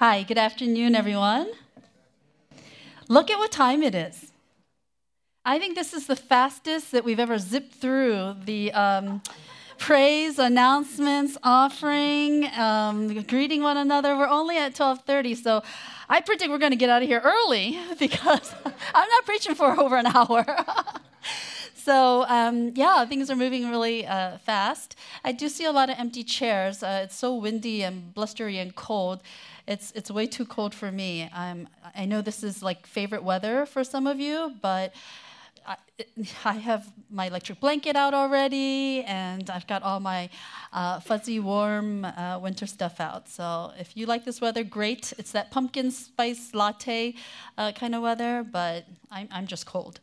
Hi, good afternoon, everyone. Look at what time it is. I think this is the fastest that we've ever zipped through the um, praise, announcements, offering, um, greeting one another. We're only at 12:30, so I predict we're going to get out of here early because I'm not preaching for over an hour. So um, yeah, things are moving really uh, fast. I do see a lot of empty chairs. Uh, it's so windy and blustery and cold. It's it's way too cold for me. I'm, I know this is like favorite weather for some of you, but. I, I have my electric blanket out already, and I've got all my uh, fuzzy, warm uh, winter stuff out. So if you like this weather, great. It's that pumpkin spice latte uh, kind of weather, but I'm, I'm just cold.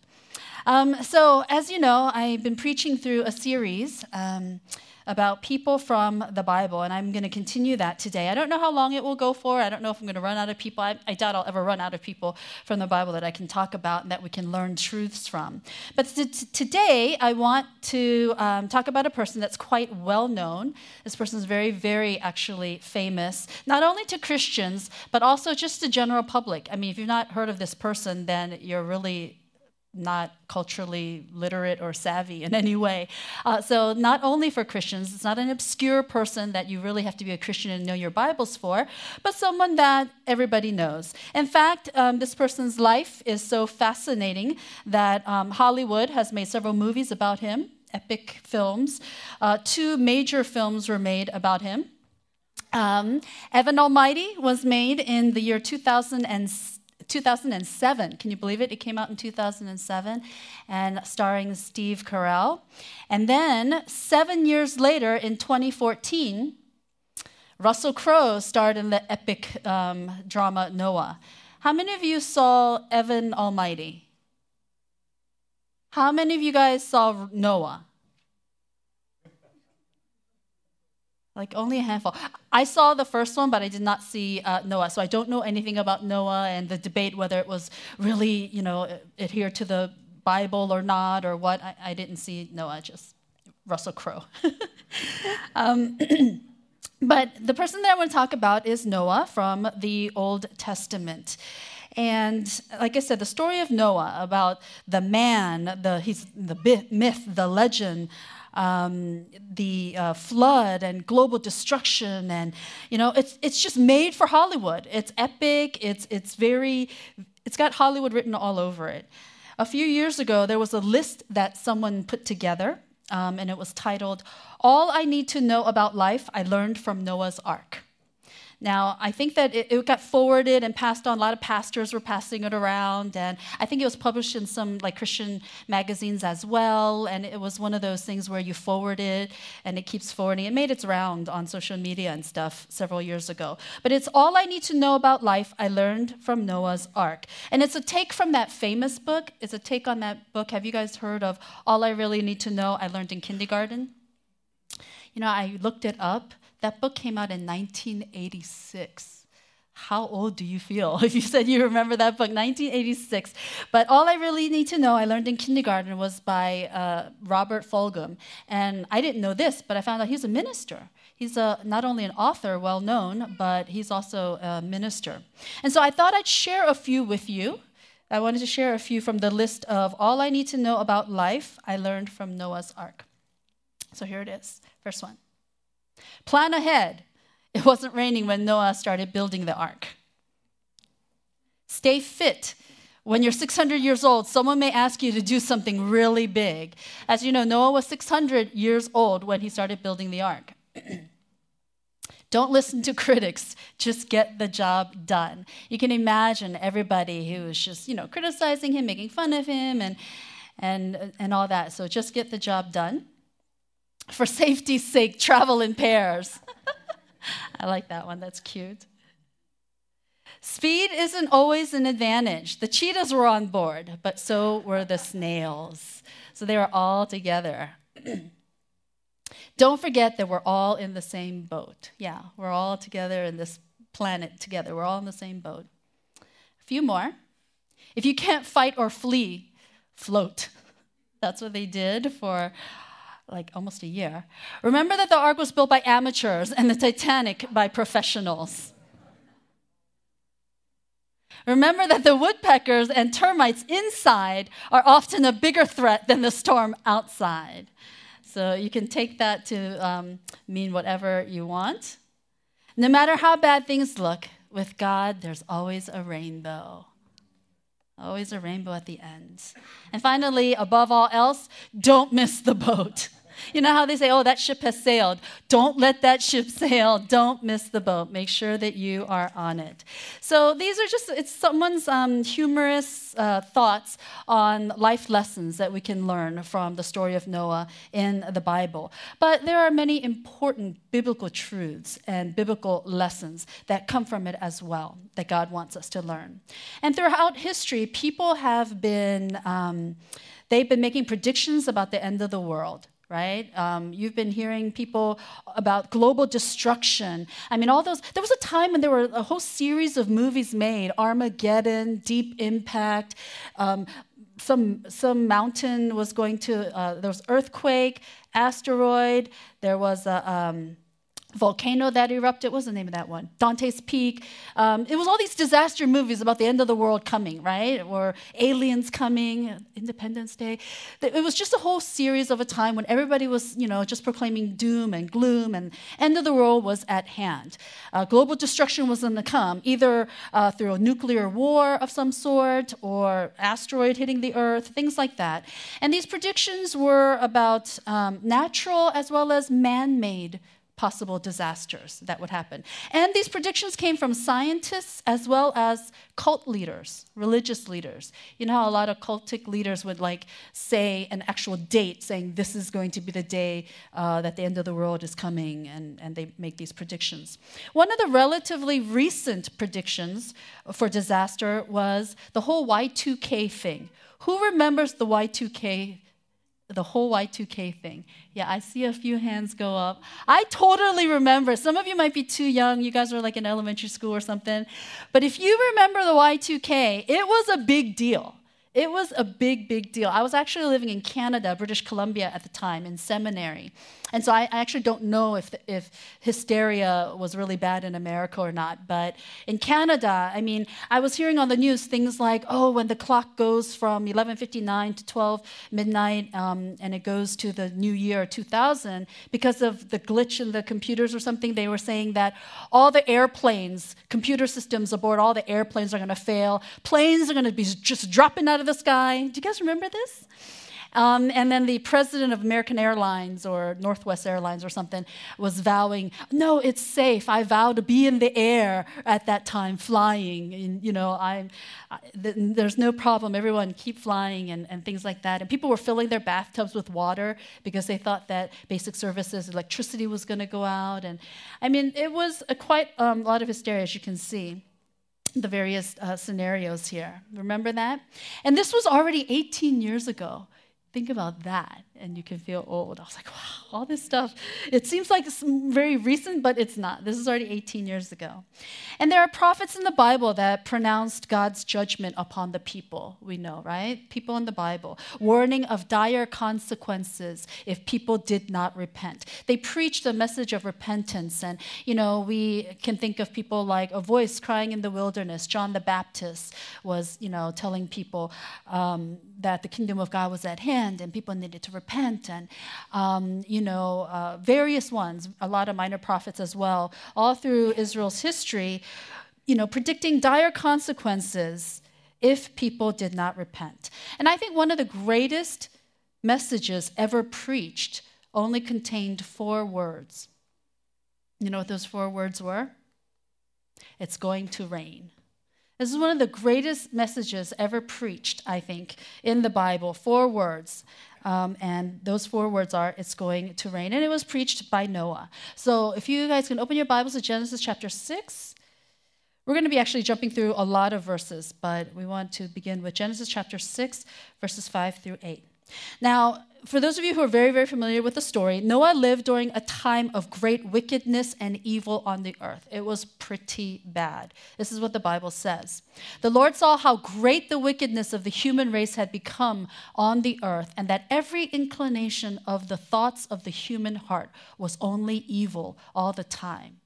Um, so, as you know, I've been preaching through a series um, about people from the Bible, and I'm going to continue that today. I don't know how long it will go for. I don't know if I'm going to run out of people. I, I doubt I'll ever run out of people from the Bible that I can talk about and that we can learn truths from. But t- today, I want to um, talk about a person that's quite well known. This person is very, very actually famous, not only to Christians, but also just the general public. I mean, if you've not heard of this person, then you're really not culturally literate or savvy in any way. Uh, so, not only for Christians, it's not an obscure person that you really have to be a Christian and know your Bibles for, but someone that everybody knows. In fact, um, this person's life is so fascinating that um, Hollywood has made several movies about him, epic films. Uh, two major films were made about him. Um, Evan Almighty was made in the year 2006. 2007. Can you believe it? It came out in 2007 and starring Steve Carell. And then seven years later, in 2014, Russell Crowe starred in the epic um, drama Noah. How many of you saw Evan Almighty? How many of you guys saw Noah? Like only a handful. I saw the first one, but I did not see uh, Noah. So I don't know anything about Noah and the debate whether it was really, you know, adhere to the Bible or not or what. I, I didn't see Noah, just Russell Crowe. um, but the person that I want to talk about is Noah from the Old Testament. And like I said, the story of Noah about the man, the, he's the myth, the legend um, the uh, flood and global destruction, and you know, it's it's just made for Hollywood. It's epic. It's it's very, it's got Hollywood written all over it. A few years ago, there was a list that someone put together, um, and it was titled "All I Need to Know About Life I Learned from Noah's Ark." Now, I think that it, it, got forwarded and passed on. A lot of pastors were passing it around, and I think it was published in some like Christian magazines as well. And it was one of those things where you forward it, and it keeps forwarding. It made its round on social media and stuff several years ago. But it's all I need to know about life. I learned from Noah's Ark, and it's a take from that famous book. It's a take on that book. Have you guys heard of All I Really Need to Know? I learned in kindergarten. You know, I looked it up. That book came out in 1986. How old do you feel if you said you remember that book, 1986? But all I really need to know, I learned in kindergarten, was by uh, Robert Fulghum. And I didn't know this, but I found out he's a minister. He's a, not only an author, well known, but he's also a minister. And so I thought I'd share a few with you. I wanted to share a few from the list of all I need to know about life I learned from Noah's Ark. So here it is. First one. Plan ahead. It wasn't raining when Noah started building the ark. Stay fit. When you're 600 years old, someone may ask you to do something really big. As you know, Noah was 600 years old when he started building the ark. Don't listen to critics, just get the job done. You can imagine everybody who was just, you know, criticizing him, making fun of him and and and all that. So just get the job done for safety's sake, travel in pairs. I like that one, that's cute. Speed isn't always an advantage. The cheetahs were on board, but so were the snails. So they were all together. Don't forget that we're all in the same boat. Yeah, we're all together in this planet together. We're all in the same boat. A few more. If you can't fight or flee, float. That's what they did for like almost a year. Remember that the ark was built by amateurs and the Titanic by professionals. Remember that the woodpeckers and termites inside are often a bigger threat than the storm outside. So you can take that to um, mean whatever you want. No matter how bad things look, with God, there's always a rainbow. Always a rainbow at the end. And finally, above all else, don't miss the boat. You know how they say, oh, that ship has sailed. Don't let that ship sail. Don't miss the boat. Make sure that you are on it. So these are just, it's someone's um, humorous uh, thoughts on life lessons that we can learn from the story of Noah in the Bible. But there are many important biblical truths and biblical lessons that come from it as well that God wants us to learn. And throughout history, people have been. Um, they've been making predictions about the end of the world right? Um, you've been hearing people about global destruction. I mean, all those. There was a time when there were a whole series of movies made Armageddon, Deep Impact. Um, some some mountain was going to uh, there was earthquake asteroid there was a um, volcano that erupted. What was the name of that one? Dante's Peak. Um, it was all these disaster movies about the end of the world coming, right? Or aliens coming, Independence Day. It was just a whole series of a time when everybody was, you know, just proclaiming doom and gloom, and end of the world was at hand. Uh, global destruction was going to come, either uh, through a nuclear war of some sort or asteroid hitting the Earth, things like that. And these predictions were about um, natural as well as man-made possible disasters that would happen. And these predictions came from scientists as well as cult leaders, religious leaders. You know how a lot of cultic leaders would like say an actual date, saying this is going to be the day uh, that the end of the world is coming, and, and they make these predictions. One of the relatively recent predictions for disaster was the whole Y2K thing. Who remembers the Y2K the whole Y2K thing. Yeah, I see a few hands go up. I totally remember. Some of you might be too young. You guys are like in elementary school or something. But if you remember the Y2K, it was a big deal. It was a big, big deal. I was actually living in Canada, British Columbia at the time, in seminary. And so I, I actually don't know if, if hysteria was really bad in America or not. But in Canada, I mean, I was hearing on the news things like, oh, when the clock goes from 11:59 to 12 midnight, um, and it goes to the new year 2000, because of the glitch in the computers or something, they were saying that all the airplanes, computer systems aboard all the airplanes are going to fail. Planes are going to be just dropping out of the sky. Do you guys remember this? Um, and then the president of American Airlines or Northwest Airlines or something was vowing, "No, it's safe. I vow to be in the air at that time, flying. And, you know, I, I th- there's no problem. Everyone keep flying and, and things like that." And people were filling their bathtubs with water because they thought that basic services, electricity was going to go out. And I mean, it was a quite um, a lot of hysteria, as you can see the various uh, scenarios here. Remember that? And this was already 18 years ago. Think about that, and you can feel old. I was like, wow, all this stuff. It seems like it's very recent, but it's not. This is already 18 years ago. And there are prophets in the Bible that pronounced God's judgment upon the people, we know, right? People in the Bible, warning of dire consequences if people did not repent. They preached a message of repentance, and, you know, we can think of people like a voice crying in the wilderness. John the Baptist was, you know, telling people um, that the kingdom of God was at hand and people needed to repent, and um, you know, uh, various ones, a lot of minor prophets as well, all through Israel's history, you know, predicting dire consequences if people did not repent. And I think one of the greatest messages ever preached only contained four words. You know what those four words were? It's going to rain. This is one of the greatest messages ever preached, I think, in the Bible. Four words. Um, and those four words are, it's going to rain. And it was preached by Noah. So if you guys can open your Bibles to Genesis chapter 6. We're going to be actually jumping through a lot of verses, but we want to begin with Genesis chapter 6, verses 5 through 8. Now, for those of you who are very, very familiar with the story, Noah lived during a time of great wickedness and evil on the earth. It was pretty bad. This is what the Bible says. The Lord saw how great the wickedness of the human race had become on the earth, and that every inclination of the thoughts of the human heart was only evil all the time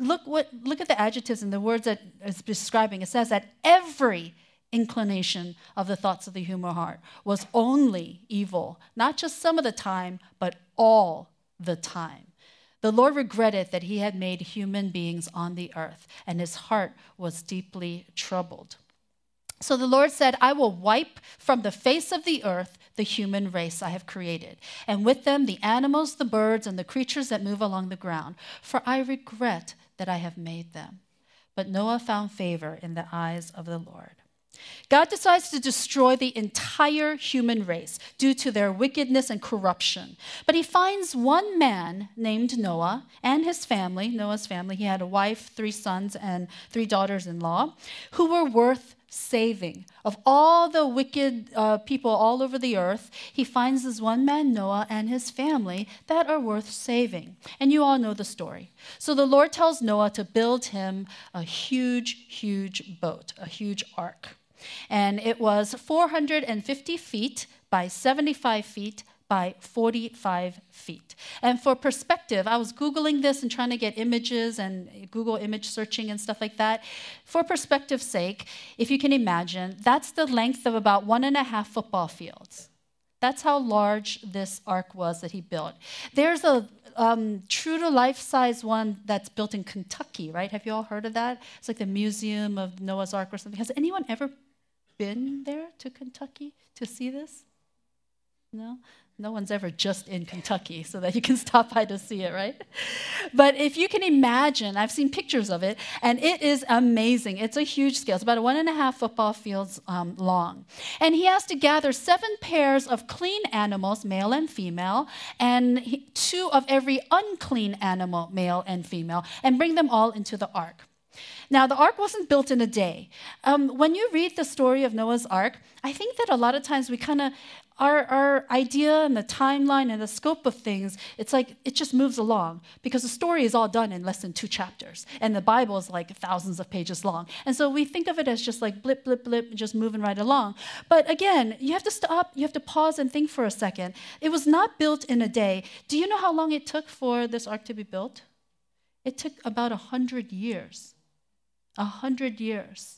look what look at the adjectives and the words that it's describing. It says that every inclination of the thoughts of the human heart was only evil, not just some of the time, but all the time. The Lord regretted that he had made human beings on the earth, and his heart was deeply troubled. So the Lord said, I will wipe from the face of the earth the human race I have created, and with them the animals, the birds, and the creatures that move along the ground, for I regret that I have made them. But Noah found favor in the eyes of the Lord. God decides to destroy the entire human race due to their wickedness and corruption. But he finds one man named Noah and his family, Noah's family. He had a wife, three sons, and three daughters in law, who were worth saving. Of all the wicked uh, people all over the earth, he finds this one man, Noah, and his family that are worth saving. And you all know the story. So the Lord tells Noah to build him a huge, huge boat, a huge ark. And it was 450 feet by 75 feet by 45 feet. And for perspective, I was Googling this and trying to get images and Google image searching and stuff like that. For perspective's sake, if you can imagine, that's the length of about one and a half football fields. That's how large this ark was that he built. There's a um, true to life size one that's built in Kentucky, right? Have you all heard of that? It's like the Museum of Noah's Ark or something. Has anyone ever been there to Kentucky to see this? No? No one's ever just in Kentucky so that you can stop by to see it, right? But if you can imagine, I've seen pictures of it, and it is amazing. It's a huge scale. It's about one and a half football fields um, long. And he has to gather seven pairs of clean animals, male and female, and two of every unclean animal, male and female, and bring them all into the ark. Now, the ark wasn't built in a day. Um, when you read the story of Noah's ark, I think that a lot of times we kind of, our, our idea and the timeline and the scope of things, it's like it just moves along because the story is all done in less than two chapters. And the Bible is like thousands of pages long. And so we think of it as just like blip, blip, blip, just moving right along. But again, you have to stop, you have to pause and think for a second. It was not built in a day. Do you know how long it took for this ark to be built? It took about a hundred years a hundred years.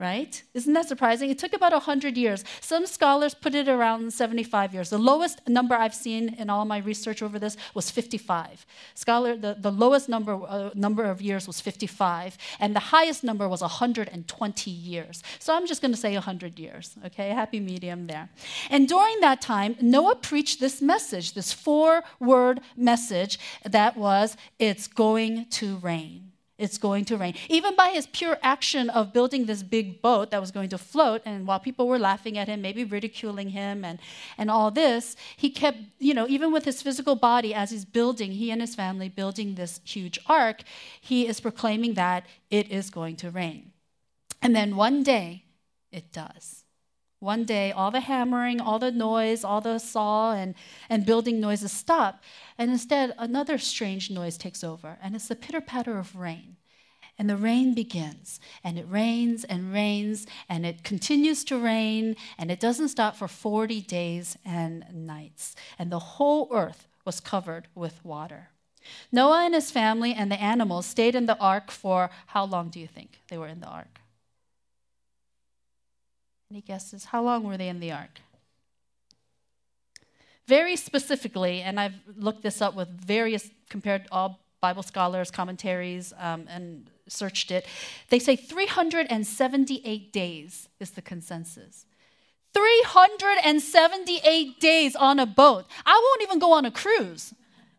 Right? Isn't that surprising? It took about 100 years. Some scholars put it around 75 years. The lowest number I've seen in all my research over this was 55. Scholar, the, the lowest number, uh, number of years was 55, and the highest number was 120 years. So I'm just going to say 100 years, okay? Happy medium there. And during that time, Noah preached this message, this four word message that was, It's going to rain it's going to rain. Even by his pure action of building this big boat that was going to float, and while people were laughing at him, maybe ridiculing him and, and all this, he kept, you know, even with his physical body as he's building, he and his family building this huge ark, he is proclaiming that it is going to rain. And then one day, it does. One day, all the hammering, all the noise, all the saw and, and building noises stop. And instead, another strange noise takes over, and it's the pitter patter of rain. And the rain begins, and it rains and rains, and it continues to rain, and it doesn't stop for 40 days and nights. And the whole earth was covered with water. Noah and his family and the animals stayed in the ark for how long do you think they were in the ark? Any guesses? How long were they in the ark? Very specifically, and I've looked this up with various, compared all Bible scholars, commentaries, um, and searched it, they say 378 days is the consensus. 378 days on a boat. I won't even go on a cruise.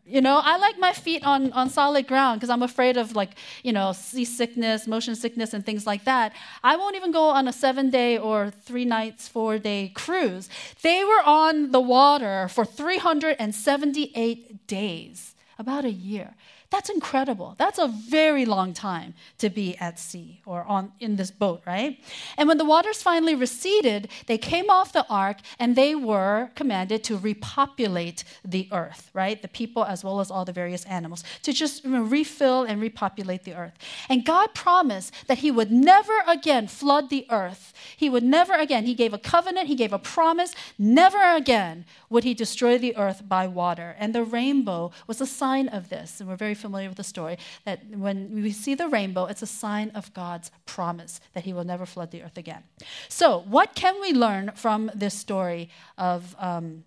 You know, I like my feet on, on solid ground because I'm afraid of like, you know, seasickness, motion sickness, and things like that. I won't even go on a seven day or three nights, four day cruise. They were on the water for 378 days, about a year. That's incredible. That's a very long time to be at sea or on in this boat, right? And when the waters finally receded, they came off the ark and they were commanded to repopulate the earth, right? The people as well as all the various animals to just refill and repopulate the earth. And God promised that he would never again flood the earth He would never again, he gave a covenant, he gave a promise, never again would he destroy the earth by water. And the rainbow was a sign of this. And we're very familiar with the story that when we see the rainbow, it's a sign of God's promise that he will never flood the earth again. So, what can we learn from this story of um,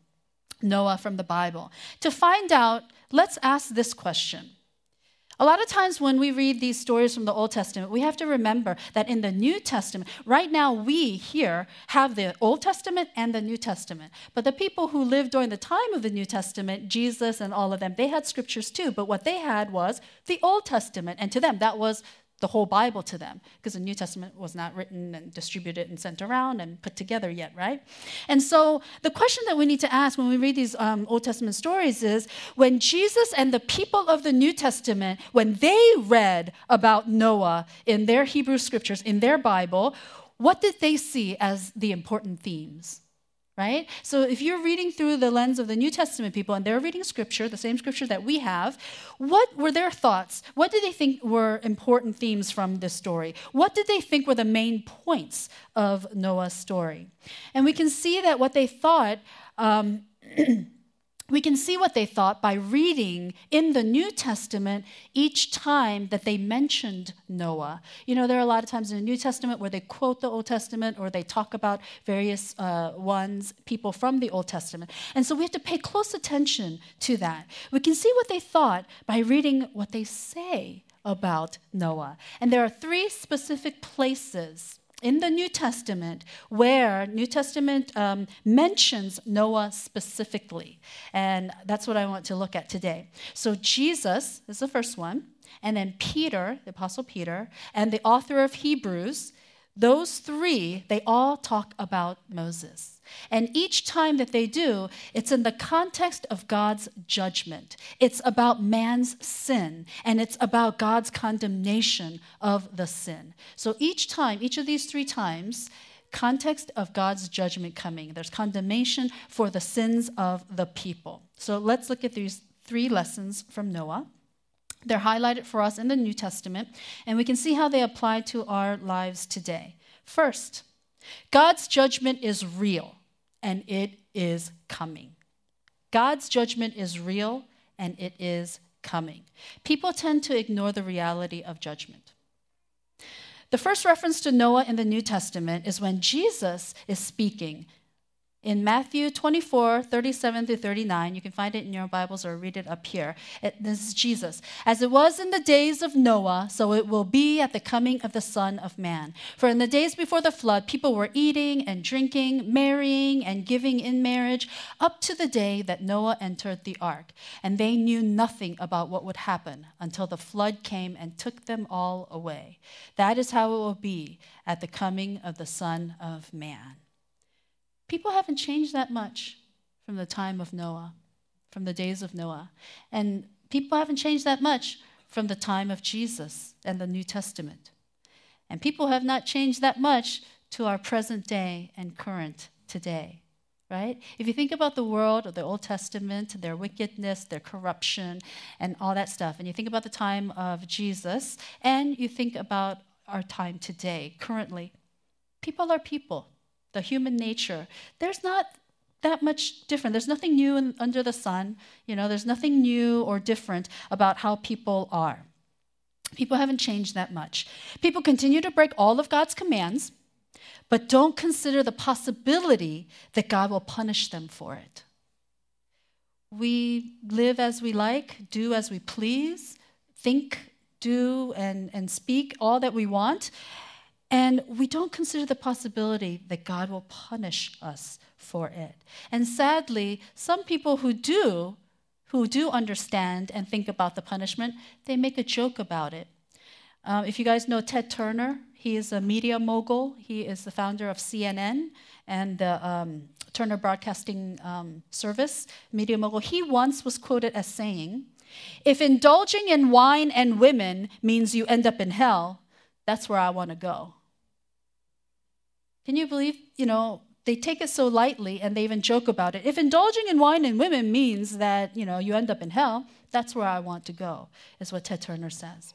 Noah from the Bible? To find out, let's ask this question a lot of times when we read these stories from the Old Testament, we have to remember that in the New Testament, right now we here have the Old Testament and the New Testament. But the people who lived during the time of the New Testament, Jesus and all of them, they had scriptures too. But what they had was the Old Testament. And to them, that was the whole Bible to them because the New Testament was not written and distributed and sent around and put together yet, right? And so the question that we need to ask when we read these um, Old Testament stories is when Jesus and the people of the New Testament, when they read about Noah in their Hebrew scriptures, in their Bible, what did they see as the important themes? Right? So if you're reading through the lens of the New Testament people and they're reading scripture, the same scripture that we have, what were their thoughts? What did they think were important themes from this story? What did they think were the main points of Noah's story? And we can see that what they thought. Um, we can see what they thought by reading in the New Testament each time that they mentioned Noah. You know, there are a lot of times in the New Testament where they quote the Old Testament or they talk about various uh, ones, people from the Old Testament. And so we have to pay close attention to that. We can see what they thought by reading what they say about Noah. And there are three specific places in the New Testament where New Testament um, mentions Noah specifically. And that's what I want to look at today. So Jesus is the first one, and then Peter, the Apostle Peter, and the author of Hebrews, those three, they all talk about Moses. And each time that they do, it's in the context of God's judgment. It's about man's sin, and it's about God's condemnation of the sin. So each time, each of these three times, context of God's judgment coming. There's condemnation for the sins of the people. So let's look at these three lessons from Noah. They're highlighted for us in the New Testament, and we can see how they apply to our lives today. First, God's judgment is real and it is coming. God's judgment is real and it is coming. People tend to ignore the reality of judgment. The first reference to Noah in the New Testament is when Jesus is speaking in Matthew 24, 37 through 39, you can find it in your Bibles or read it up here. It, this is Jesus. As it was in the days of Noah, so it will be at the coming of the Son of Man. For in the days before the flood, people were eating and drinking, marrying and giving in marriage, up to the day that Noah entered the ark. And they knew nothing about what would happen until the flood came and took them all away. That is how it will be at the coming of the Son of Man. People haven't changed that much from the time of Noah, from the days of Noah. And people haven't changed that much from the time of Jesus and the New Testament. And people have not changed that much to our present day and current today, right? If you think about the world of the Old Testament, their wickedness, their corruption, and all that stuff, and you think about the time of Jesus, and you think about our time today, currently, people are people the human nature, there's not that much different. There's nothing new in, under the sun. You know, there's nothing new or different about how people are. People haven't changed that much. People continue to break all of God's commands, but don't consider the possibility that God will punish them for it. We live as we like, do as we please, think, do, and, and speak all that we want. And we don't consider the possibility that God will punish us for it. And sadly, some people who do, who do understand and think about the punishment, they make a joke about it. Um, if you guys know Ted Turner, he is a media mogul. He is the founder of CNN and the um, Turner Broadcasting um, Service, media mogul. He once was quoted as saying, If indulging in wine and women means you end up in hell, that's where I want to go. Can you believe, you know, they take it so lightly and they even joke about it. If indulging in wine and women means that, you know, you end up in hell, that's where I want to go, is what Ted Turner says.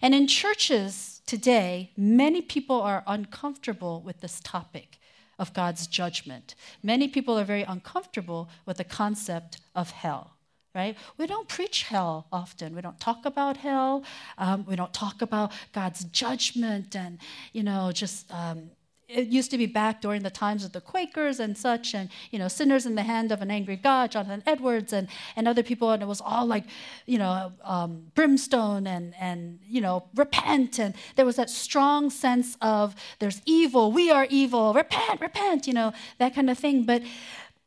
And in churches today, many people are uncomfortable with this topic of God's judgment. Many people are very uncomfortable with the concept of hell right? We don't preach hell often. We don't talk about hell. Um, we don't talk about God's judgment and, you know, just. Um, it used to be back during the times of the Quakers and such, and you know, sinners in the hand of an angry God, Jonathan Edwards, and, and other people, and it was all like, you know, um, brimstone and and you know, repent, and there was that strong sense of there's evil, we are evil, repent, repent, you know, that kind of thing. But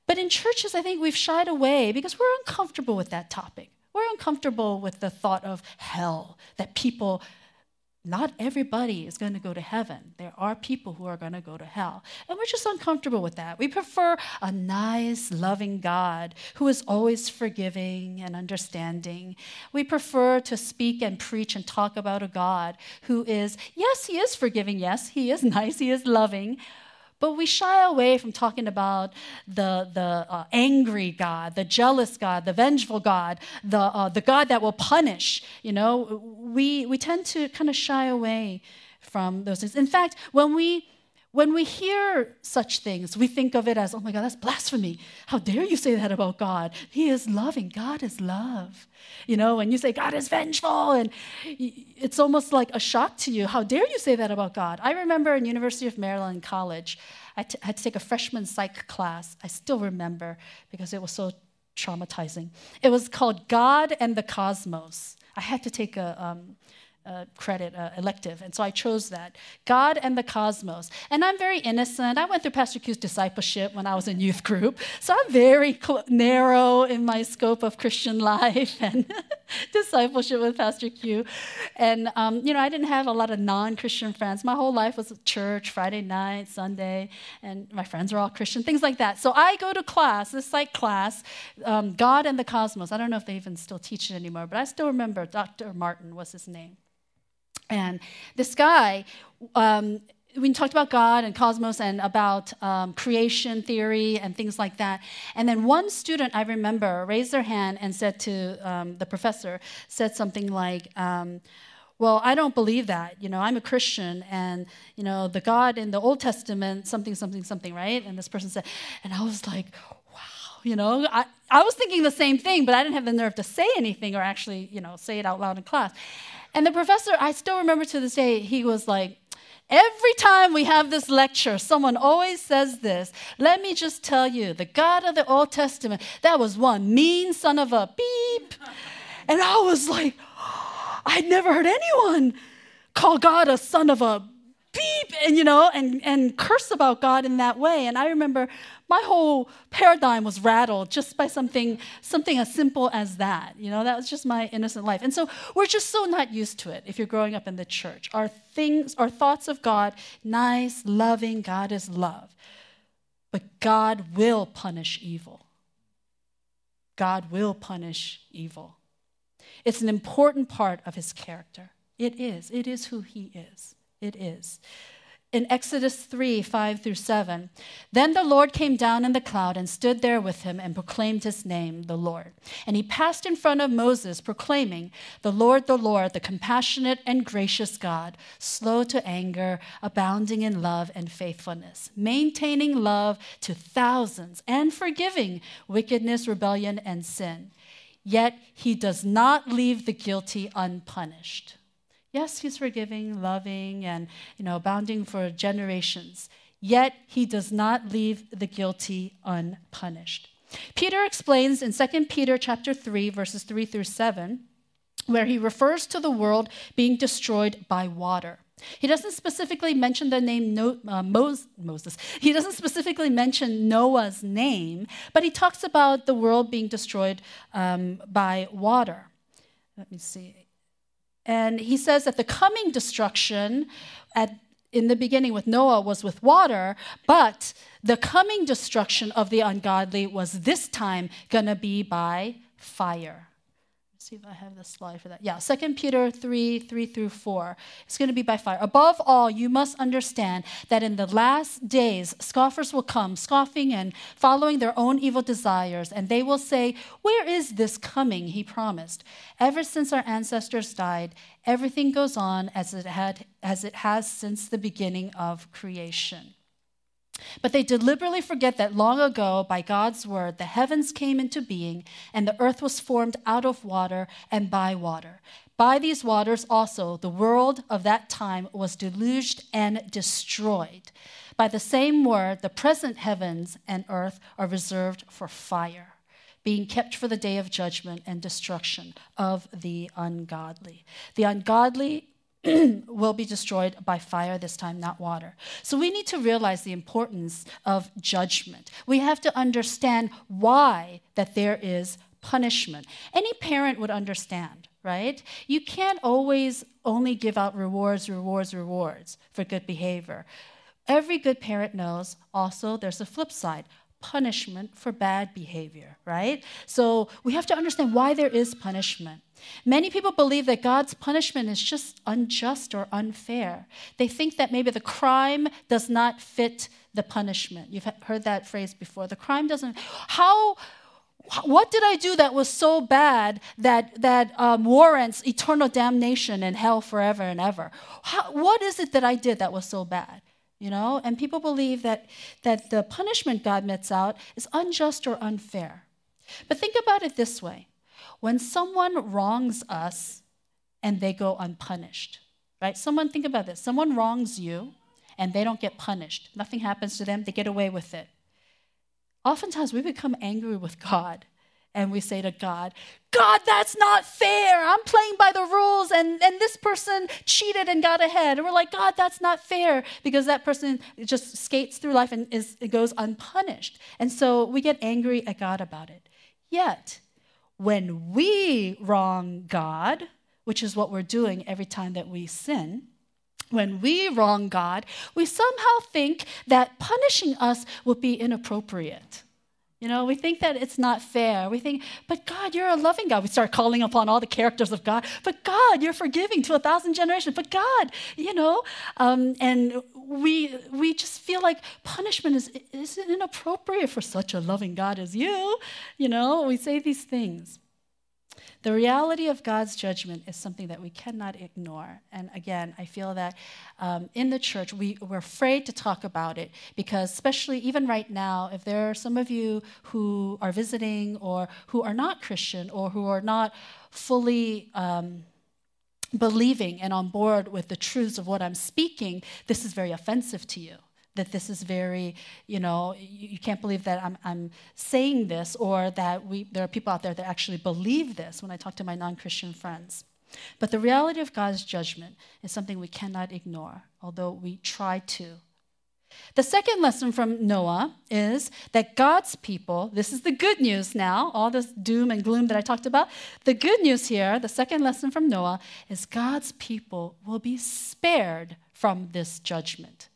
but in churches, I think we've shied away because we're uncomfortable with that topic. We're uncomfortable with the thought of hell, that people, not everybody is going to go to heaven. There are people who are going to go to hell. And we're just uncomfortable with that. We prefer a nice, loving God who is always forgiving and understanding. We prefer to speak and preach and talk about a God who is, yes, he is forgiving. Yes, he is nice. He is loving but we shy away from talking about the, the uh, angry God, the jealous God, the vengeful God, the, uh, the God that will punish. You know, we, we tend to kind of shy away from those things. In fact, when we when we hear such things, we think of it as, oh my God, that's blasphemy. How dare you say that about God? He is loving. God is love. You know, when you say God is vengeful, and it's almost like a shock to you. How dare you say that about God? I remember in University of Maryland College, I, had to take a freshman psych class. I still remember because it was so traumatizing. It was called God and the Cosmos. I had to take a, um, uh, credit uh, elective. And so I chose that God and the cosmos. And I'm very innocent. I went through Pastor Q's discipleship when I was in youth group. So I'm very cl- narrow in my scope of Christian life and discipleship with Pastor Q. And, um, you know, I didn't have a lot of non Christian friends. My whole life was church, Friday night, Sunday, and my friends are all Christian, things like that. So I go to class, this like class, um, God and the cosmos. I don't know if they even still teach it anymore, but I still remember Dr. Martin was his name. And this guy, um, we talked about God and cosmos and about um, creation theory and things like that. And then one student I remember raised their hand and said to um, the professor, said something like, um, well, I don't believe that. You know, I'm a Christian, and you know, the God in the Old Testament, something, something, something, right? And this person said, and I was like, wow, you know, I, I was thinking the same thing, but I didn't have the nerve to say anything or actually, you know, say it out loud in class. And the professor, I still remember to this day, he was like, Every time we have this lecture, someone always says this. Let me just tell you, the God of the Old Testament, that was one mean son of a beep. And I was like, I'd never heard anyone call God a son of a beep and you know and and curse about god in that way and i remember my whole paradigm was rattled just by something something as simple as that. You know that was just my innocent life. And so we're just so not used to it if you're growing up in the church. Our things our thoughts of god nice loving god is love. But god will punish evil. God will punish evil. It's an important part of his character. It is. It is who he is. It is. In Exodus 3 5 through 7, then the Lord came down in the cloud and stood there with him and proclaimed his name, the Lord. And he passed in front of Moses, proclaiming, The Lord, the Lord, the compassionate and gracious God, slow to anger, abounding in love and faithfulness, maintaining love to thousands, and forgiving wickedness, rebellion, and sin. Yet he does not leave the guilty unpunished. Yes, he's forgiving, loving, and you know, abounding for generations. Yet he does not leave the guilty unpunished. Peter explains in 2 Peter chapter 3 verses 3 through 7 where he refers to the world being destroyed by water. He doesn't specifically mention the name no, uh, Moses. He doesn't specifically mention Noah's name, but he talks about the world being destroyed um, by water. Let me see. And he says that the coming destruction at, in the beginning with Noah was with water, but the coming destruction of the ungodly was this time going to be by fire. See if I have the slide for that. Yeah, 2 Peter 3 3 through 4. It's going to be by fire. Above all, you must understand that in the last days, scoffers will come, scoffing and following their own evil desires, and they will say, Where is this coming he promised? Ever since our ancestors died, everything goes on as it, had, as it has since the beginning of creation. But they deliberately forget that long ago, by God's word, the heavens came into being, and the earth was formed out of water and by water. By these waters also, the world of that time was deluged and destroyed. By the same word, the present heavens and earth are reserved for fire, being kept for the day of judgment and destruction of the ungodly. The ungodly will be destroyed by fire this time, not water. So we need to realize the importance of judgment. We have to understand why that there is punishment. Any parent would understand, right? You can't always only give out rewards, rewards, rewards for good behavior. Every good parent knows also there's a flip side punishment for bad behavior, right? So we have to understand why there is punishment. Many people believe that God's punishment is just unjust or unfair. They think that maybe the crime does not fit the punishment. You've heard that phrase before. The crime doesn't. How? What did I do that was so bad that that um, warrants eternal damnation and hell forever and ever? How, what is it that I did that was so bad? You know, and people believe that that the punishment God metes out is unjust or unfair. But think about it this way when someone wrongs us and they go unpunished, right? Someone, think about this someone wrongs you and they don't get punished, nothing happens to them, they get away with it. Oftentimes we become angry with God and we say to God, God, that's not fair. I'm playing by the rules, and, and this person cheated and got ahead. And we're like, God, that's not fair because that person just skates through life and is, goes unpunished. And so we get angry at God about it. Yet, when we wrong God, which is what we're doing every time that we sin, when we wrong God, we somehow think that punishing us would be inappropriate. You know, we think that it's not fair. We think, but God, you're a loving God. We start calling upon all the characters of God. But God, you're forgiving to a thousand generations. But God, you know, um, and we we just feel like punishment is is inappropriate for such a loving God as you. You know, we say these things. The reality of God's judgment is something that we cannot ignore. And again, I feel that um, in the church, we, we're afraid to talk about it because, especially even right now, if there are some of you who are visiting or who are not Christian or who are not fully. Um, believing and on board with the truths of what I'm speaking, this is very offensive to you that this is very, you know, you, you, can't believe that I'm, I'm saying this or that we, there are people out there that actually believe this when I talk to my non Christian friends. But the reality of God's judgment is something we cannot ignore, although we try to. The second lesson from Noah is that God's people, this is the good news now, all this doom and gloom that I talked about. The good news here, the second lesson from Noah, is God's people will be spared from this judgment.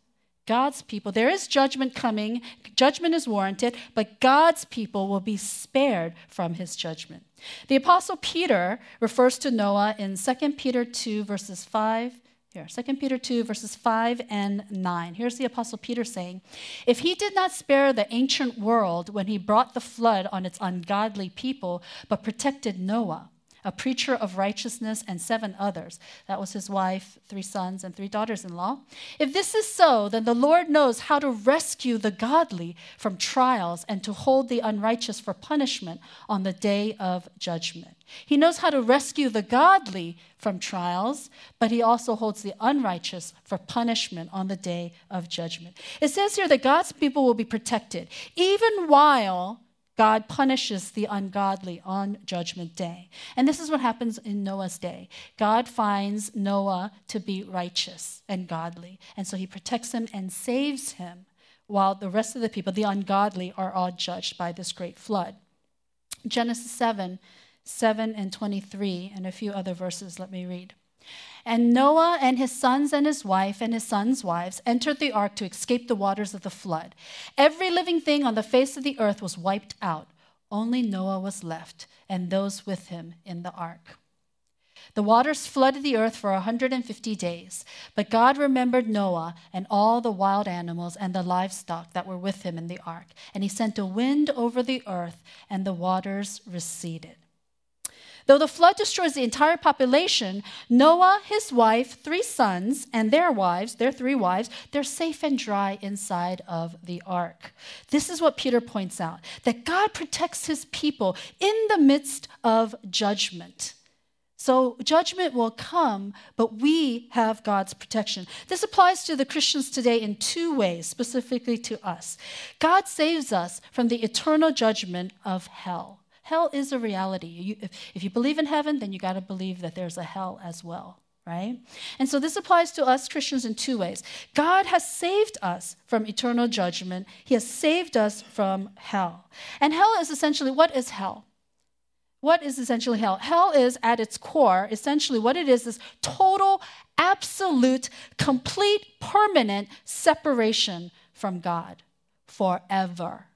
God's people, there is judgment coming, judgment is warranted, but God's people will be spared from his judgment. The apostle Peter refers to Noah in 2 Peter 2 verses 5 here, 2 Peter 2, verses 5 and 9. Here's the Apostle Peter saying, If he did not spare the ancient world when he brought the flood on its ungodly people, but protected Noah, a preacher of righteousness, and seven others. That was his wife, three sons, and three daughters in law. If this is so, then the Lord knows how to rescue the godly from trials and to hold the unrighteous for punishment on the day of judgment. He knows how to rescue the godly from trials, but he also holds the unrighteous for punishment on the day of judgment. It says here that God's people will be protected, even while God punishes the ungodly on Judgment Day. And this is what happens in Noah's day. God finds Noah to be righteous and godly, and so he protects him and saves him, while the rest of the people, the ungodly, are all judged by this great flood. Genesis 7 7 and 23, and a few other verses, let me read. And Noah and his sons and his wife and his sons' wives entered the ark to escape the waters of the flood. Every living thing on the face of the earth was wiped out. Only Noah was left, and those with him in the ark. The waters flooded the earth for 150 days, but God remembered Noah and all the wild animals and the livestock that were with him in the ark. And he sent a wind over the earth, and the waters receded. Though the flood destroys the entire population, Noah, his wife, three sons, and their wives, their three wives, they're safe and dry inside of the ark. This is what Peter points out that God protects his people in the midst of judgment. So judgment will come, but we have God's protection. This applies to the Christians today in two ways, specifically to us. God saves us from the eternal judgment of hell. Hell is a reality. You, if, if you believe in heaven, then you got to believe that there's a hell as well right? And so this applies to us Christians in two ways. God has saved us from eternal judgment, He has saved us from hell. And hell is essentially what is hell? What is essentially hell? Hell is at its core, essentially what it is is total, absolute, complete, permanent separation from God forever.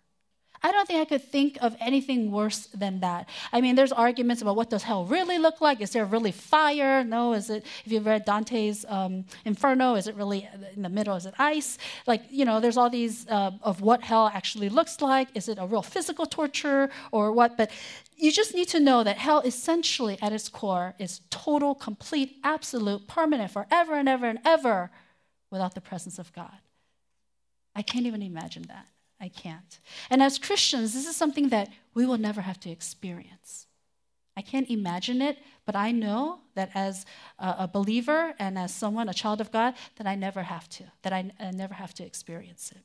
I don't think I could think of anything worse than that. I mean, there's arguments about what does hell really look like? Is there really fire? No. Is it, if you've read Dante's um, Inferno, is it really in the middle? Is it ice? Like, you know, there's all these uh, of what hell actually looks like. Is it a real physical torture or what? But you just need to know that hell essentially at its core is total, complete, absolute, permanent, forever and ever and ever without the presence of God. I can't even imagine that. I can't. And as Christians, this is something that we will never have to experience. I can't imagine it, but I know that as a, believer and as someone, a child of God, that I never have to, that I, I never have to experience it.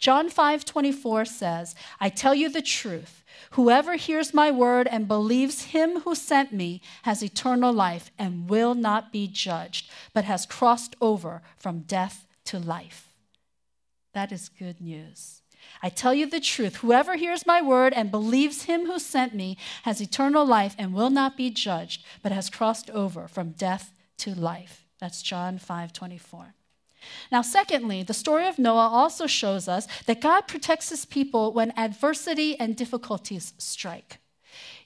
John 5 24 says, I tell you the truth. Whoever hears my word and believes him who sent me has eternal life and will not be judged, but has crossed over from death to life. That is good news. I tell you the truth whoever hears my word and believes him who sent me has eternal life and will not be judged, but has crossed over from death to life. That's John 5 24. Now, secondly, the story of Noah also shows us that God protects his people when adversity and difficulties strike.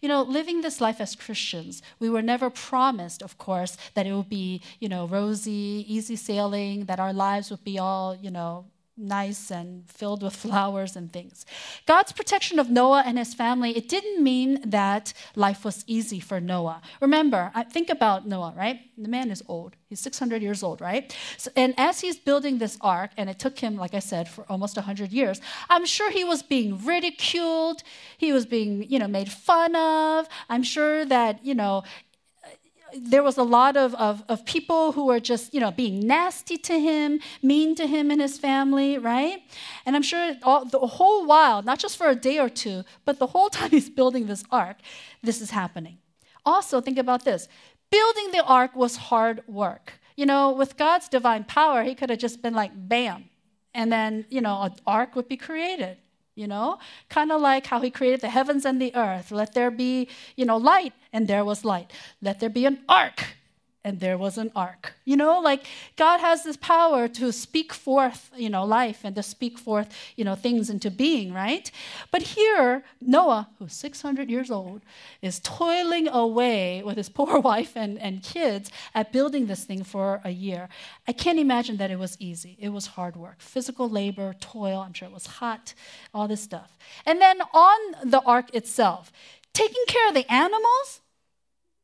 You know, living this life as Christians, we were never promised, of course, that it would be, you know, rosy, easy sailing, that our lives would be all, you know, nice and filled with flowers and things. God's protection of Noah and his family, it didn't mean that life was easy for Noah. Remember, think about Noah, right? The man is old. He's 600 years old, right? So, and as he's building this ark, and it took him, like I said, for almost 100 years, I'm sure he was being ridiculed. He was being, you know, made fun of. I'm sure that, you know, there was a lot of, of, of people who were just, you know, being nasty to him, mean to him and his family, right? And I'm sure all, the whole while, not just for a day or two, but the whole time he's building this ark, this is happening. Also, think about this building the ark was hard work. You know, with God's divine power, he could have just been like, bam, and then, you know, an ark would be created you know? Kind of like how he created the heavens and the earth. Let there be you know light and there was light. Let there be an ark and there was an ark. You know like god has this power to speak forth you know life and to speak forth you know things into being right? But here noah who's 600 years old is toiling away with his poor wife and, and kids at building this thing for a year. I can't imagine that it was easy. It was hard work physical labor toil i'm sure it was hot all this stuff. And then on the ark itself taking care of the animals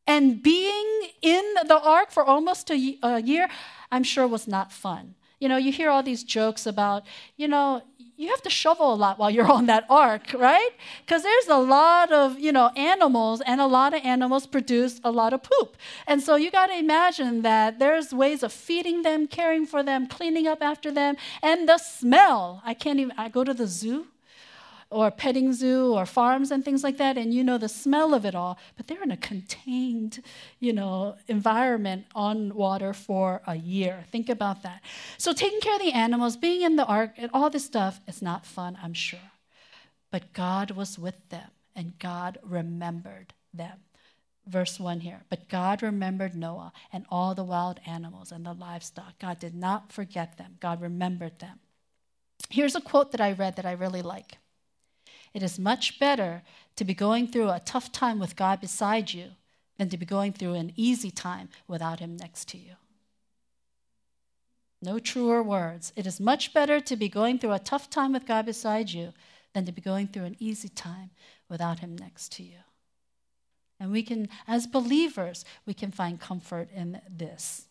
and being in the ark for almost a, a year, I'm sure was not fun. You know, you hear all these jokes about, you know, you have to shovel a lot while you're on that ark, right? Because there's a lot of, you know, animals, and a lot of animals produce a lot of poop. And so you got to imagine that there's ways of feeding them, caring for them, cleaning up after them, and the smell. I can't even, I go to the zoo or petting zoo or farms and things like that, and you know the smell of it all, but they're in a contained, you know, environment on water for a year. Think about that. So taking care of the animals, being in the ark, and all this stuff is not fun, I'm sure. But God was with them, and God remembered them. Verse 1 here. But God remembered Noah and all the wild animals and the livestock. God did not forget them, God remembered them. Here's a quote that I read that I really like. It is much better to be going through a tough time with God beside you than to be going through an easy time without Him next to you. No truer words. It is much better to be going through a tough time with God beside you than to be going through an easy time without Him next to you. And we can, as believers, we can find comfort in this.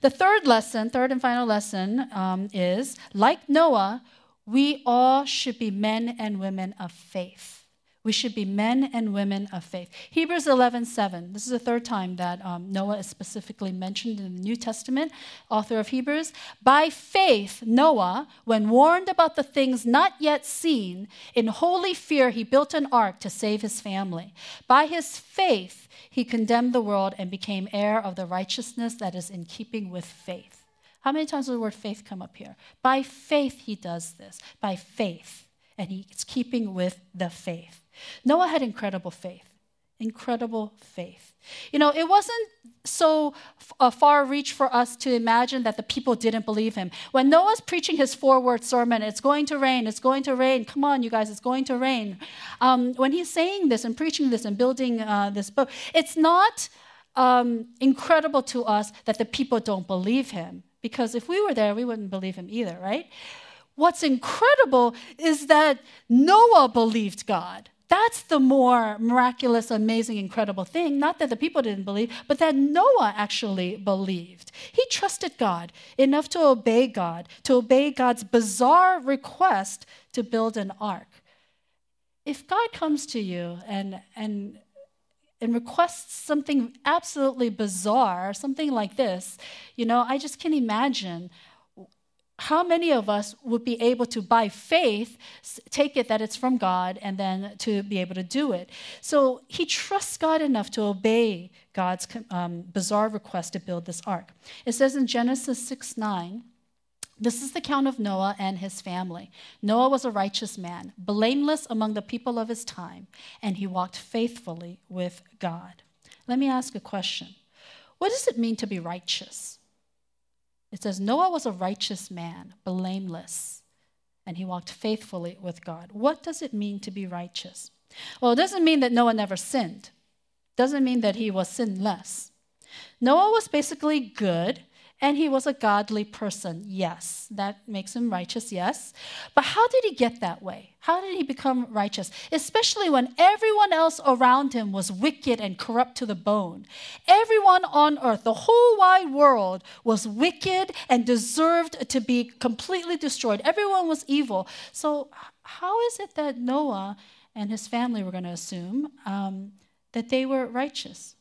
The third lesson, third and final lesson, um, is like Noah, we all should be men and women of faith. We should be men and women of faith. Hebrews 11 7. This is the third time that um, Noah is specifically mentioned in the New Testament, author of Hebrews. By faith, Noah, when warned about the things not yet seen, in holy fear, he built an ark to save his family. By his faith, he condemned the world and became heir of the righteousness that is in keeping with faith. How many times does the word faith come up here? By faith, he does this. By faith. And he's keeping with the faith. Noah had incredible faith. Incredible faith. You know, it wasn't so a far reach for us to imagine that the people didn't believe him. When Noah's preaching his four word sermon, it's going to rain, it's going to rain, come on, you guys, it's going to rain. Um, when he's saying this and preaching this and building uh, this book, it's not um, incredible to us that the people don't believe him. Because if we were there, we wouldn't believe him either, right? What's incredible is that Noah believed God. That's the more miraculous, amazing, incredible thing. Not that the people didn't believe, but that Noah actually believed. He trusted God enough to obey God, to obey God's bizarre request to build an ark. If God comes to you and, and, and requests something absolutely bizarre, something like this, you know, I just can't imagine how many of us would be able to, by faith, take it that it's from God and then to be able to do it? So he trusts God enough to obey God's um, bizarre request to build this ark. It says in Genesis 6 9, this is the count of Noah and his family. Noah was a righteous man, blameless among the people of his time, and he walked faithfully with God. Let me ask a question What does it mean to be righteous? It says, Noah was a righteous man, blameless, and he walked faithfully with God. What does it mean to be righteous? Well, it doesn't mean that Noah never sinned, it doesn't mean that he was sinless. Noah was basically good and he was a godly person. Yes, that makes him righteous, yes. But how did he get that way? How did he become righteous? Especially when everyone else around him was wicked and corrupt to the bone. Everyone on earth, the whole wide world, was wicked and deserved to be completely destroyed. Everyone was evil. So, how is it that Noah and his family, we're going to assume, um, that they were righteous?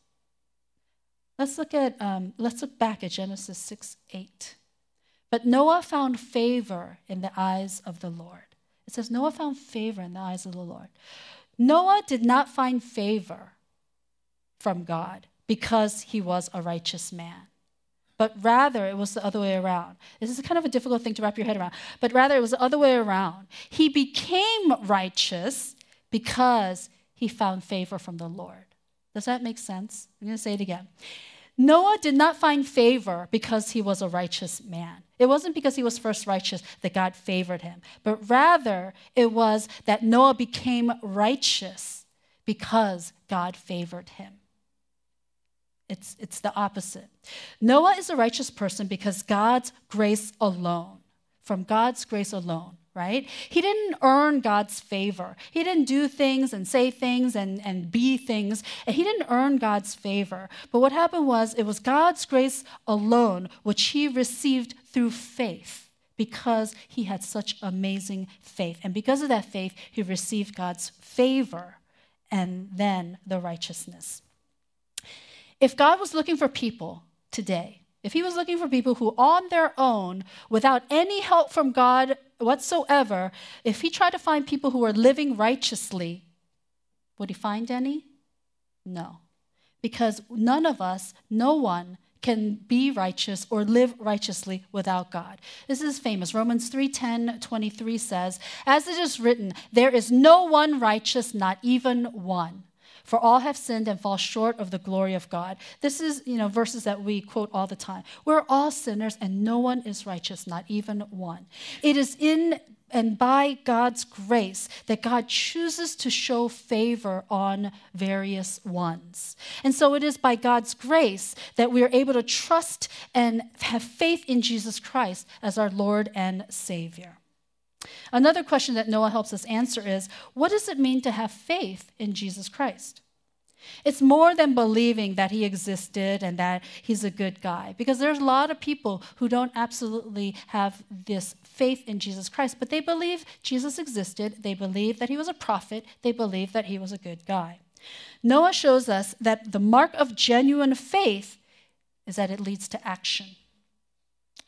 Let's look at um, let's look back at Genesis 6 8. But Noah found favor in the eyes of the Lord. It says Noah found favor in the eyes of the Lord. Noah did not find favor from God because he was a righteous man. But rather, it was the other way around. This is kind of a difficult thing to wrap your head around. But rather, it was the other way around. He became righteous because he found favor from the Lord. Does that make sense? I'm going to say it again. Noah did not find favor because he was a righteous man. It wasn't because he was first righteous that God favored him, but rather it was that Noah became righteous because God favored him. It's, it's the opposite. Noah is a righteous person because God's grace alone, from God's grace alone right? He didn't earn God's favor. He didn't do things and say things and, and be things. And he didn't earn God's favor. But what happened was it was God's grace alone, which he received through faith because he had such amazing faith. And because of that faith, he received God's favor and then the righteousness. If God was looking for people today, if he was looking for people who on their own, without any help from God whatsoever, if he tried to find people who were living righteously, would he find any? No. Because none of us, no one, can be righteous or live righteously without God. This is famous. Romans 3:10, 23 says, As it is written, there is no one righteous, not even one. For all have sinned and fall short of the glory of God. This is, you know, verses that we quote all the time. We're all sinners and no one is righteous, not even one. It is in and by God's grace that God chooses to show favor on various ones. And so it is by God's grace that we are able to trust and have faith in Jesus Christ as our Lord and Savior. Another question that Noah helps us answer is what does it mean to have faith in Jesus Christ? It's more than believing that he existed and that he's a good guy. Because there's a lot of people who don't absolutely have this faith in Jesus Christ, but they believe Jesus existed, they believe that he was a prophet, they believe that he was a good guy. Noah shows us that the mark of genuine faith is that it leads to action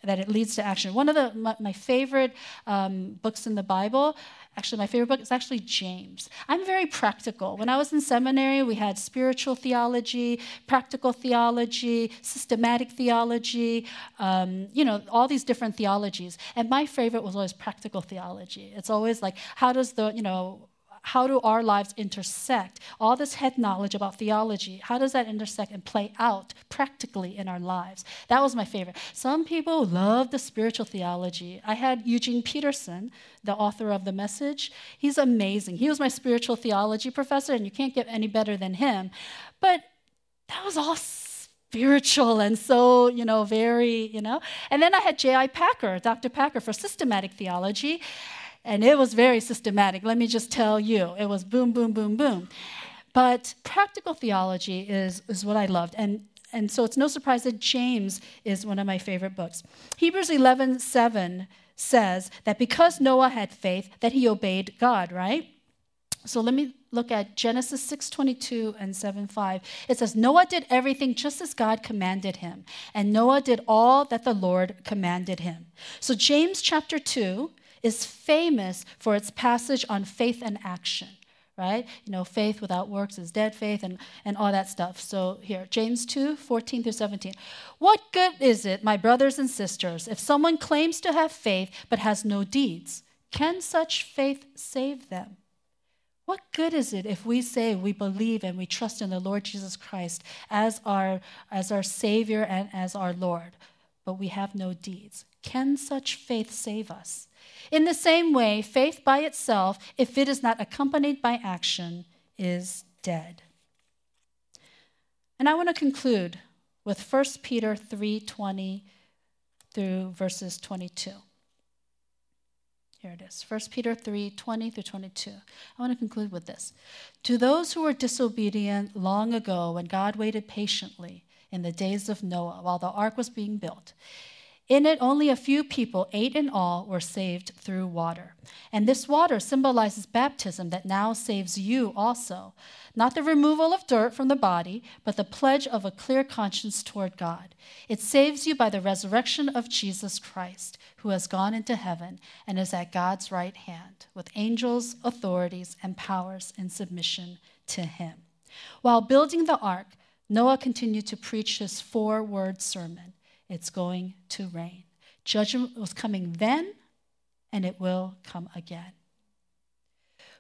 that it leads to action. One of the, my, my favorite um, books in the Bible, actually, my favorite book is actually James. I'm very practical. When I was in seminary, we had spiritual theology, practical theology, systematic theology, um, you know, all these different theologies. And my favorite was always practical theology. It's always like, how does the, you know, how do our lives intersect? All this head knowledge about theology, how does that intersect and play out practically in our lives? That was my favorite. Some people love the spiritual theology. I had Eugene Peterson, the author of The Message. He's amazing. He was my spiritual theology professor, and you can't get any better than him. But that was all spiritual and so, you know, very, you know. And then I had J.I. Packer, Dr. Packer, for systematic theology. And it was very systematic. Let me just tell you, it was boom, boom, boom, boom. But practical theology is, is what I loved. And, and so it's no surprise that James is one of my favorite books. Hebrews 11 7 says that because Noah had faith, that he obeyed God, right? So let me look at Genesis 6:22 and 7:5. It says Noah did everything just as God commanded him, and Noah did all that the Lord commanded him. So James chapter 2 is famous for its passage on faith and action, right? You know, faith without works is dead faith and, and all that stuff. So here, James 2 14 through 17. What good is it, my brothers and sisters, if someone claims to have faith but has no deeds? Can such faith save them? What good is it if we say we believe and we trust in the Lord Jesus Christ as our, as our Savior and as our Lord, but we have no deeds? Can such faith save us? In the same way, faith by itself, if it is not accompanied by action, is dead. And I want to conclude with 1 Peter 3:20 through verses 22. Here it is. 1 Peter 3 20 through 22. I want to conclude with this. To those who were disobedient long ago, when God waited patiently in the days of Noah while the ark was being built, in it, only a few people, eight in all, were saved through water. And this water symbolizes baptism that now saves you also. Not the removal of dirt from the body, but the pledge of a clear conscience toward God. It saves you by the resurrection of Jesus Christ, who has gone into heaven and is at God's right hand, with angels, authorities, and powers in submission to him. While building the ark, Noah continued to preach his four word sermon it's going to rain. Judgment was coming then, and it will come again.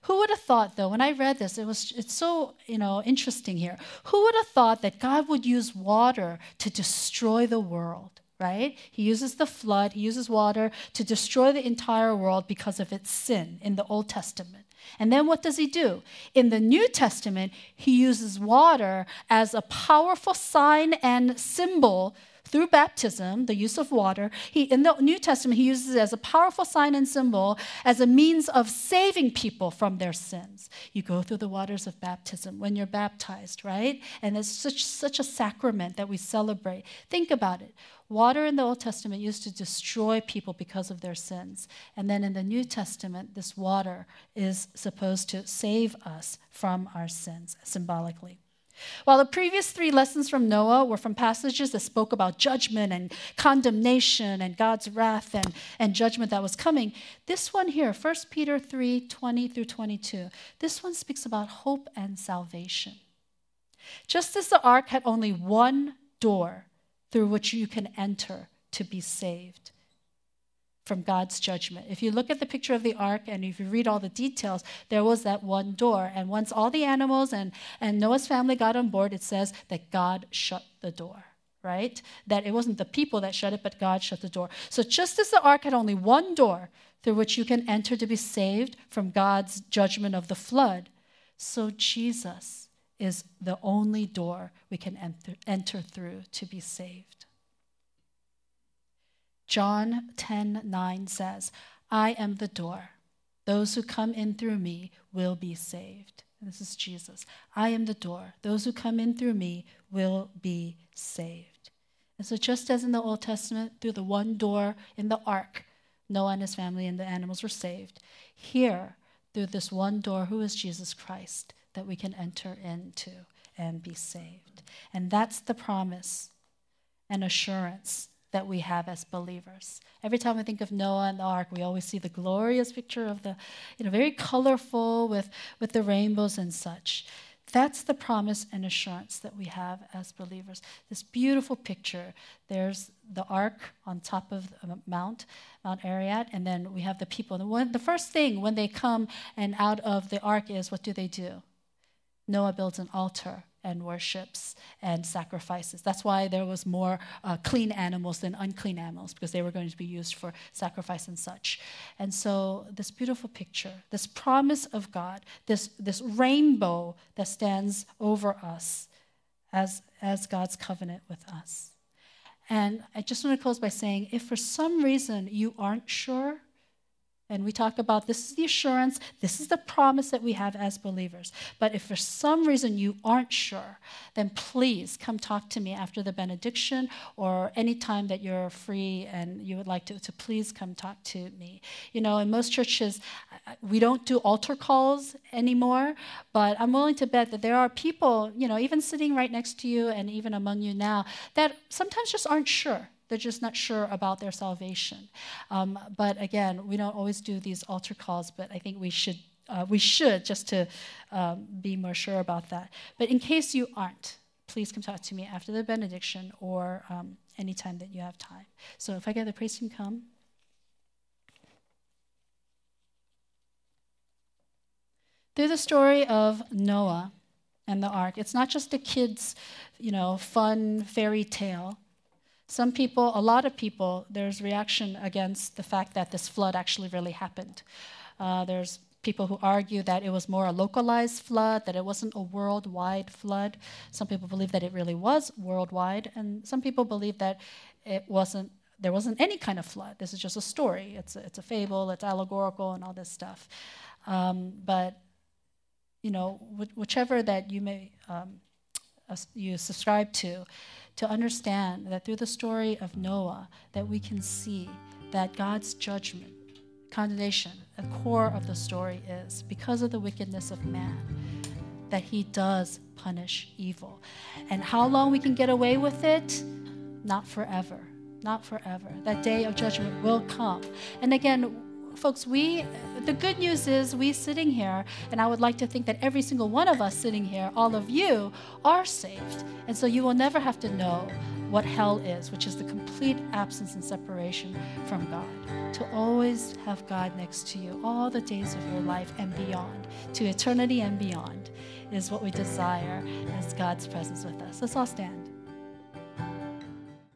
Who would have thought, though, when I read this, it was it's so you know interesting here. Who would have thought that God would use water to destroy the world? Right? He uses the flood, he uses water to destroy the entire world because of its sin in the Old Testament. And then what does he do? In the New Testament, he uses water as a powerful sign and symbol through baptism, the use of water, he, in the New Testament, he uses it as a powerful sign and symbol, as a means of saving people from their sins. You go through the waters of baptism when you're baptized, right? And it's such, such a sacrament that we celebrate. Think about it. Water in the Old Testament used to destroy people because of their sins. And then in the New Testament, this water is supposed to save us from our sins symbolically. While the previous three lessons from Noah were from passages that spoke about judgment and condemnation and God's wrath and, and judgment that was coming, this one here, 1 Peter 3 20 through 22, this one speaks about hope and salvation. Just as the ark had only one door through which you can enter to be saved, from God's judgment. If you look at the picture of the ark and if you read all the details, there was that one door. And once all the animals and, and Noah's family got on board, it says that God shut the door right? That it wasn't the people that shut it, but God shut the door. So just as the ark had only one door through which you can enter to be saved from God's judgment of the flood, so Jesus is the only door we can enter, enter through to be saved. John 10 9 says, I am the door. Those who come in through me will be saved. This is Jesus. I am the door. Those who come in through me will be saved. And so, just as in the Old Testament, through the one door in the ark, Noah and his family and the animals were saved, here, through this one door, who is Jesus Christ, that we can enter into and be saved. And that's the promise and assurance that we have as believers. Every time we think of Noah and the ark, we always see the glorious picture of the, you know, very colorful with, with the rainbows and such. That's the promise and assurance that we have as believers. This beautiful picture. There's the ark on top of Mount, Mount Ararat, and then we have the people. The, one, the first thing when they come and out of the ark is what do they do? Noah builds an altar and worships and sacrifices. That's why there was more uh, clean animals than unclean animals because they were going to be used for sacrifice and such. And so this beautiful picture, this promise of God, this this rainbow that stands over us as as God's covenant with us. And I just want to close by saying if for some reason you aren't sure and we talk about this is the assurance, this is the promise that we have as believers. But if for some reason you aren't sure, then please come talk to me after the benediction or any time that you're free and you would like to, to please come talk to me. You know, in most churches, we don't do altar calls anymore, but I'm willing to bet that there are people, you know, even sitting right next to you and even among you now, that sometimes just aren't sure they're just not sure about their salvation. Um, but again, we don't always do these altar calls, but I think we should. Uh, we should just to um, be more sure about that. But in case you aren't, please come talk to me after the benediction or um, anytime that you have time. So if I get the priest team come. Through the story of Noah and the ark, it's not just a kid's, you know, fun fairy tale. Some people, a lot of people, there's reaction against the fact that this flood actually really happened. Uh, there's people who argue that it was more a localized flood, that it wasn't a worldwide flood. Some people believe that it really was worldwide, and some people believe that it wasn't. There wasn't any kind of flood. This is just a story. It's a, it's a fable. It's allegorical and all this stuff. Um, but you know, wh- whichever that you may um, you subscribe to, to understand that through the story of Noah, that we can see that God's judgment, condemnation, the core of the story is because of the wickedness of man, that he does punish evil. And how long we can get away with it? Not forever. Not forever. That day of judgment will come. And again, folks, we, the good news is we sitting here, and I would like to think that every single one of us sitting here, all of you, are saved. And so you will never have to know what hell is, which is the complete absence and separation from God. To always have God next to you all the days of your life and beyond, to eternity and beyond, is what we desire as God's presence with us. Let's all stand.